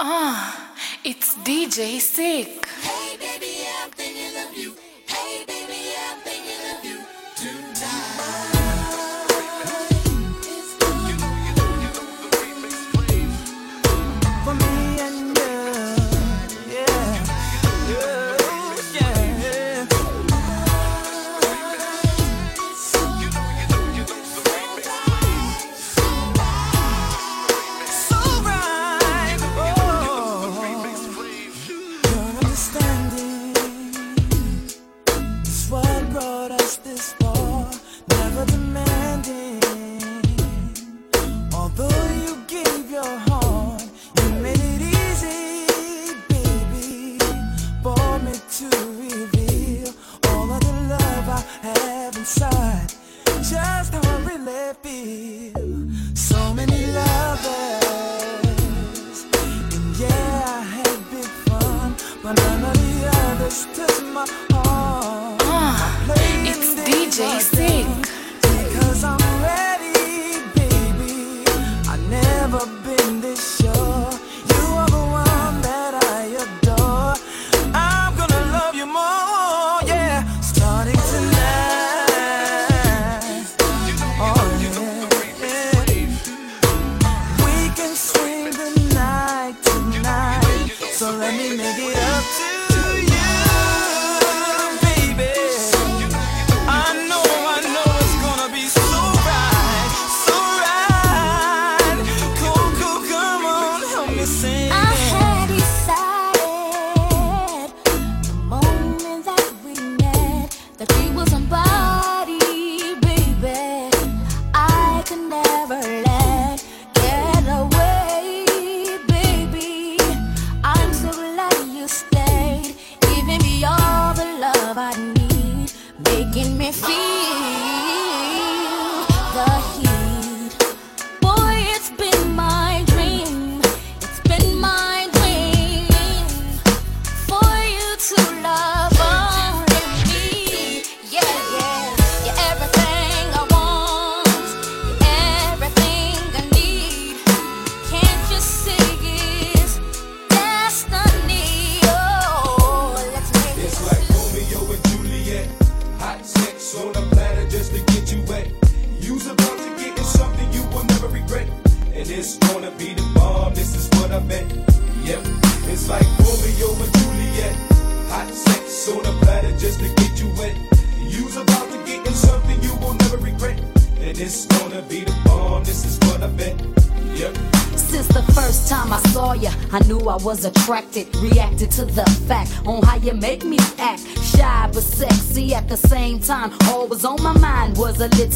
Ah, it's DJ Sick.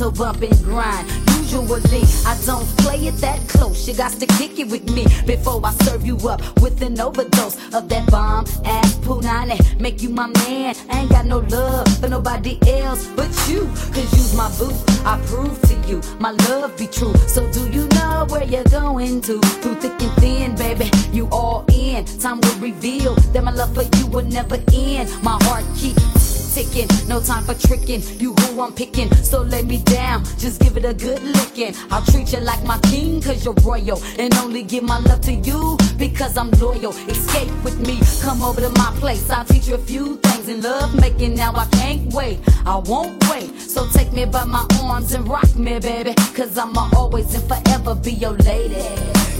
Little bump and grind. Usually I don't play it that close. You got to kick it with me before I serve you up with an overdose of that bomb ass punani. Make you my man. I ain't got no love for nobody else but you. Cause you's my boo. I prove to you my love be true. So do you know where you're going to? Through thick and thin, baby, you all in. Time will reveal that my love for you will never end. My heart keeps ticking, no time for tricking. You I'm picking, so lay me down, just give it a good licking. I'll treat you like my king, cause you're royal. And only give my love to you because I'm loyal. Escape with me, come over to my place. I'll teach you a few things in love making. Now I can't wait, I won't wait. So take me by my arms and rock me, baby. Cause I'ma always and forever be your lady.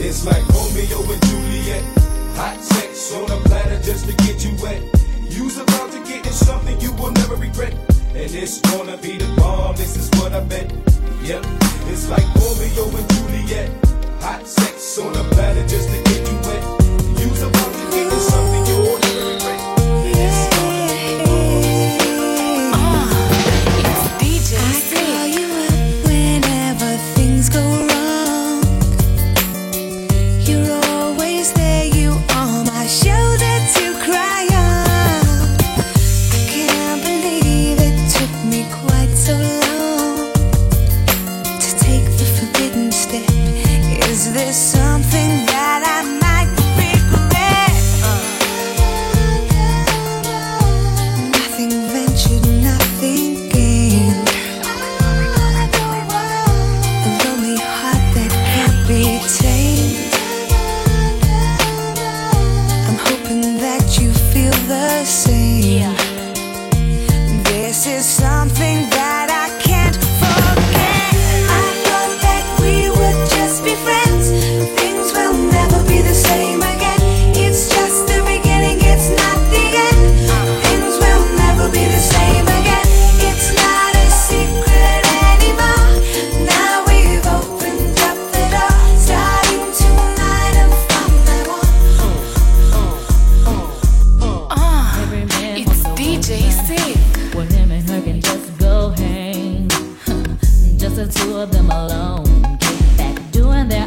It's like Romeo and Juliet. Hot sex on a platter just to get you wet. You's about to get in something you will never regret. And it's gonna be the bomb, this is what I bet. Yep, it's like Romeo and Juliet. Hot sex on a platter just to get you wet. You's about to get in something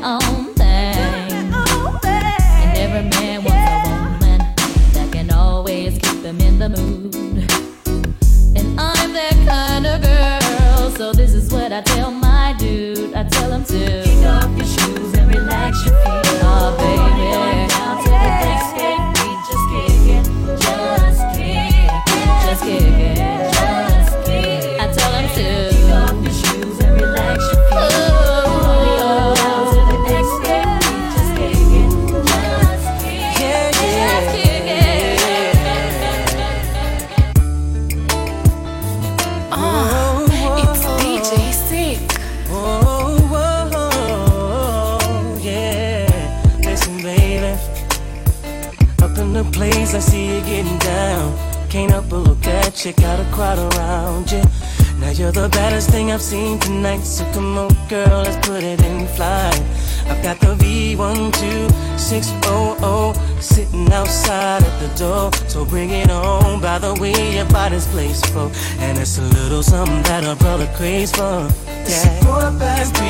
on. little something that a brother craves for. Yeah. Support back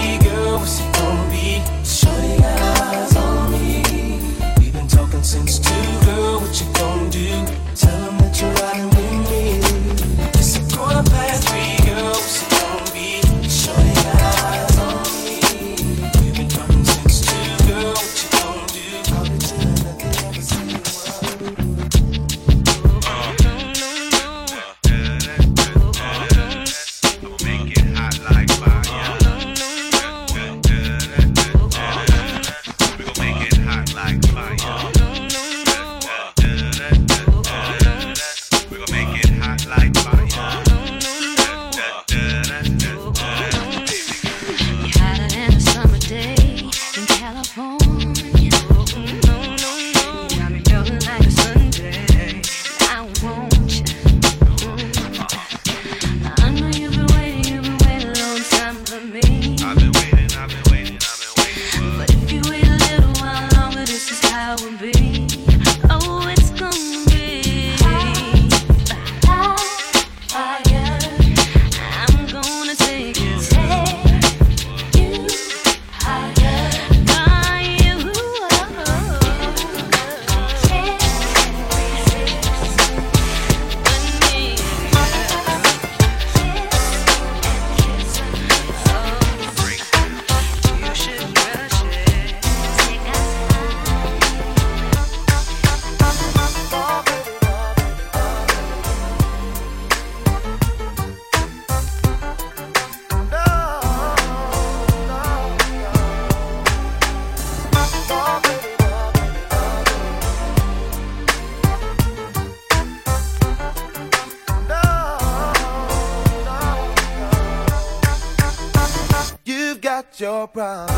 your problem.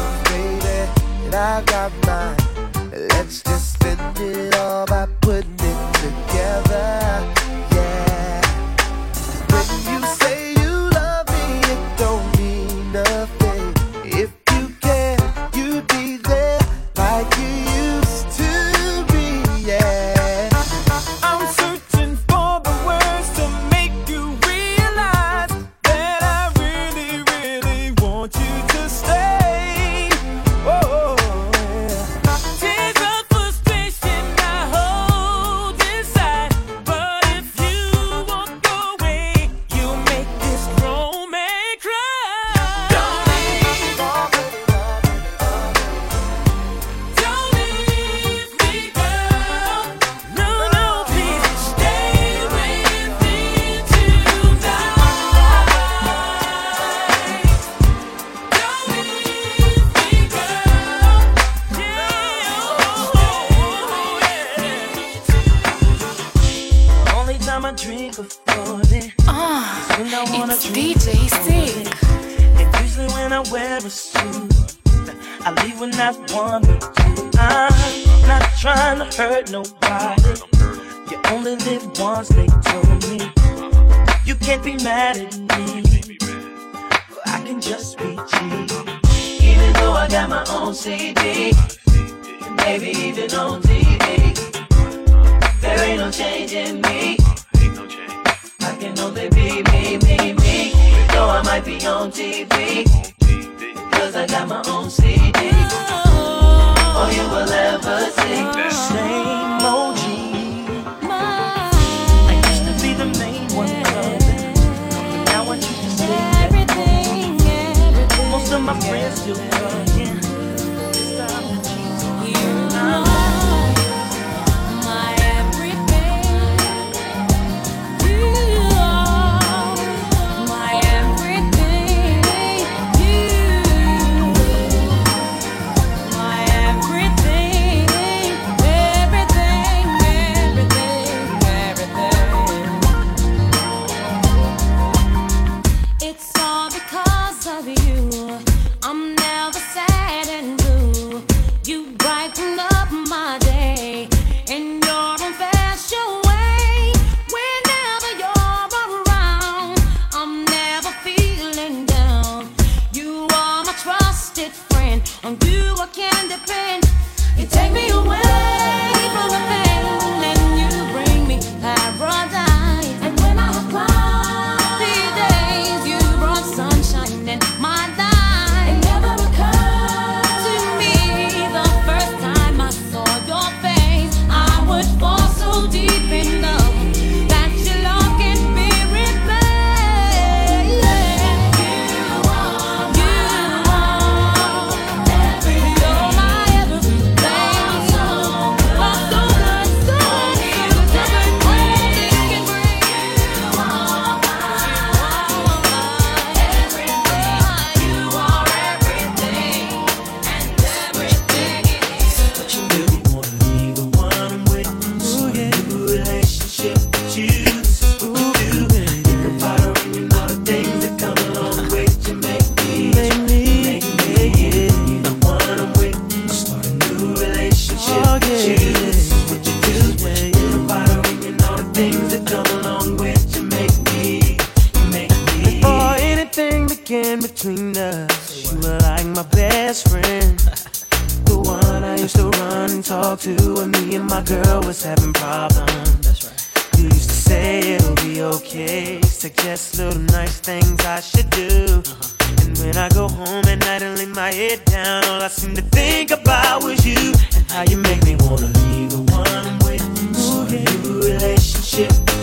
of you. I'm never sad. Relationship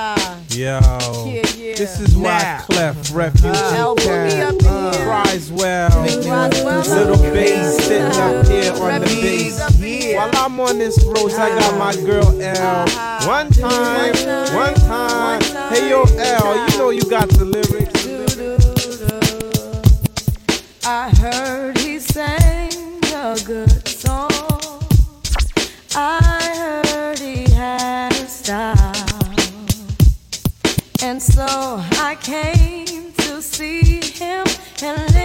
Ah. Yo. Yeah, yeah. This is why nah. Clef Refuge uh, Town cries well. Little bass sitting up here on the bass. While I'm on this road, I got my girl L. One time, one time. Hey yo L, you know you got the lyrics. I heard. And so I came to see him and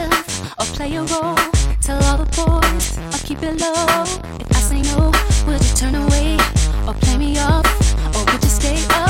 myself or play a role. Tell all the boys I'll keep it low. If I say no, would you turn away or play me off or would you stay up?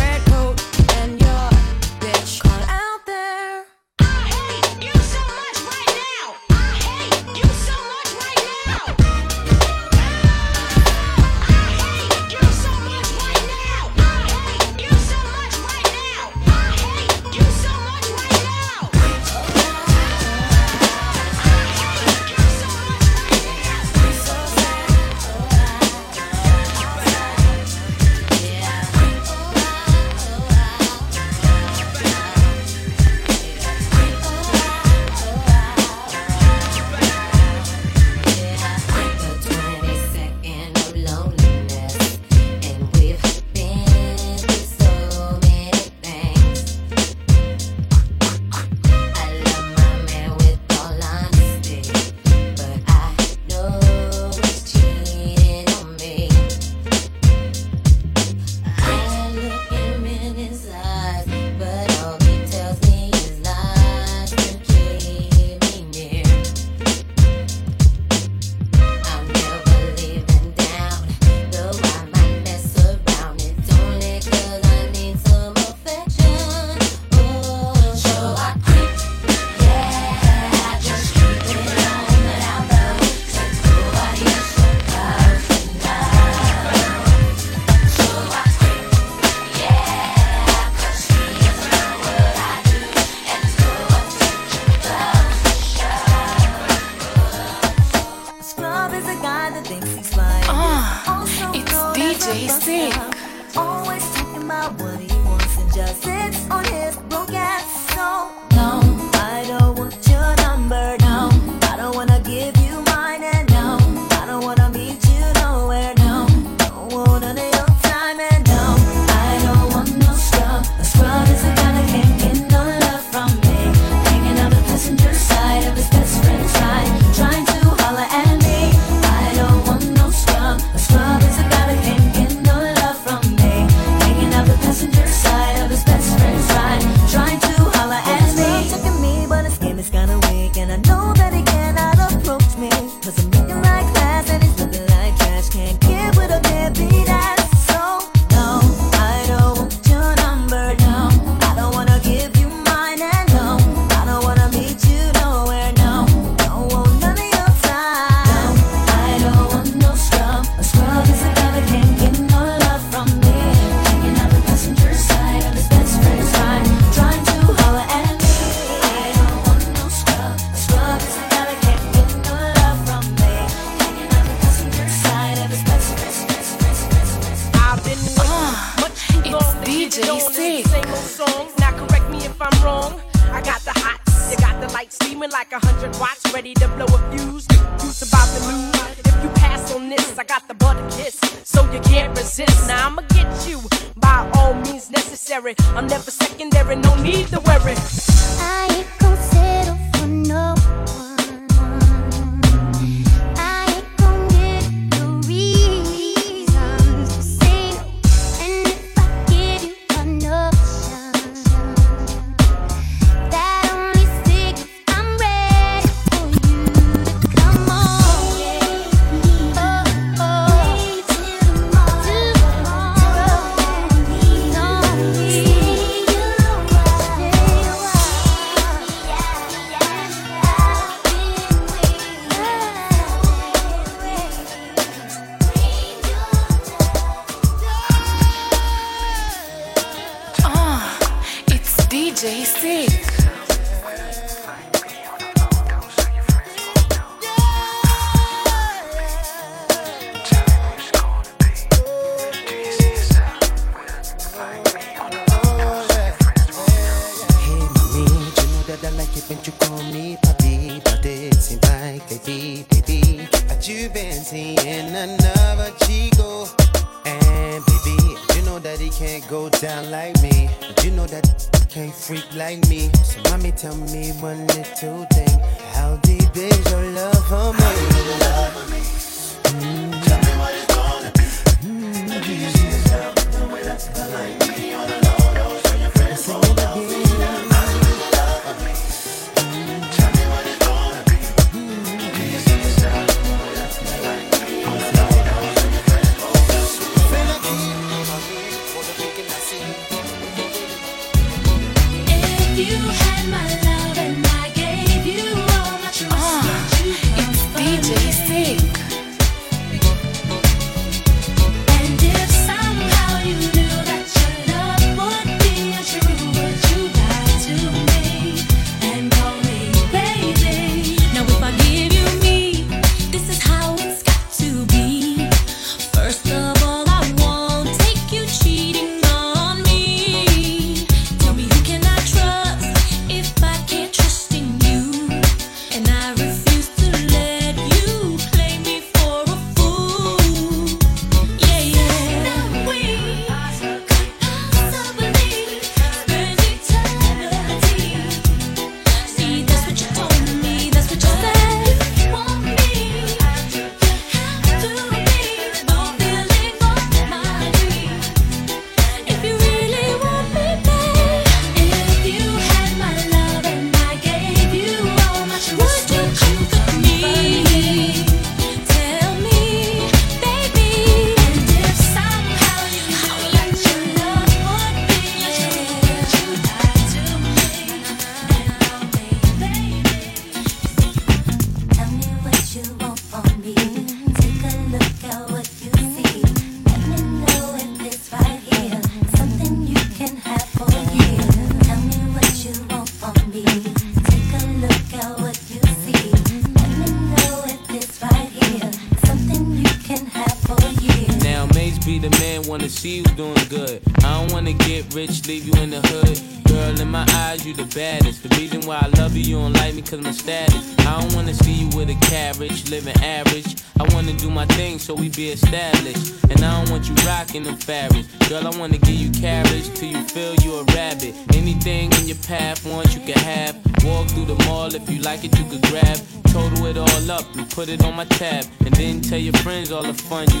fun you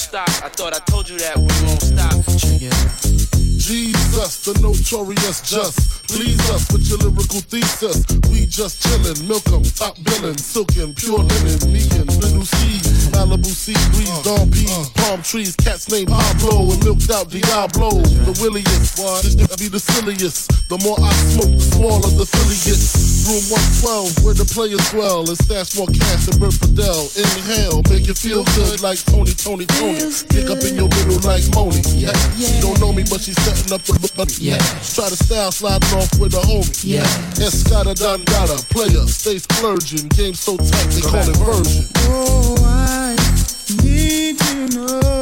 stop. I thought I told you that we won't stop. Check it out. Jesus, the notorious just. Please us with your lyrical thesis. We just chillin', milk 'em, top billin', silkin', pure linen, me and little Cease, Malibu sea breeze, Dom P's, palm trees, cats named Pablo, and milked out Diablo. The williest, this nigga be the silliest. The more I smoke, the smaller the silly gets. Room 112, where the players dwell, and stash more cash than Bert Fidel. Inhale, make you feel good like Tony, Tony, Tony. Pick up in your middle like Moni. Yeah, she don't know me, but she's setting up the Yeah, try to style sliding off with a homie. Yeah, Escada Don Gata, player, stay splurging. Game so tight, they call it version. Oh, I need to know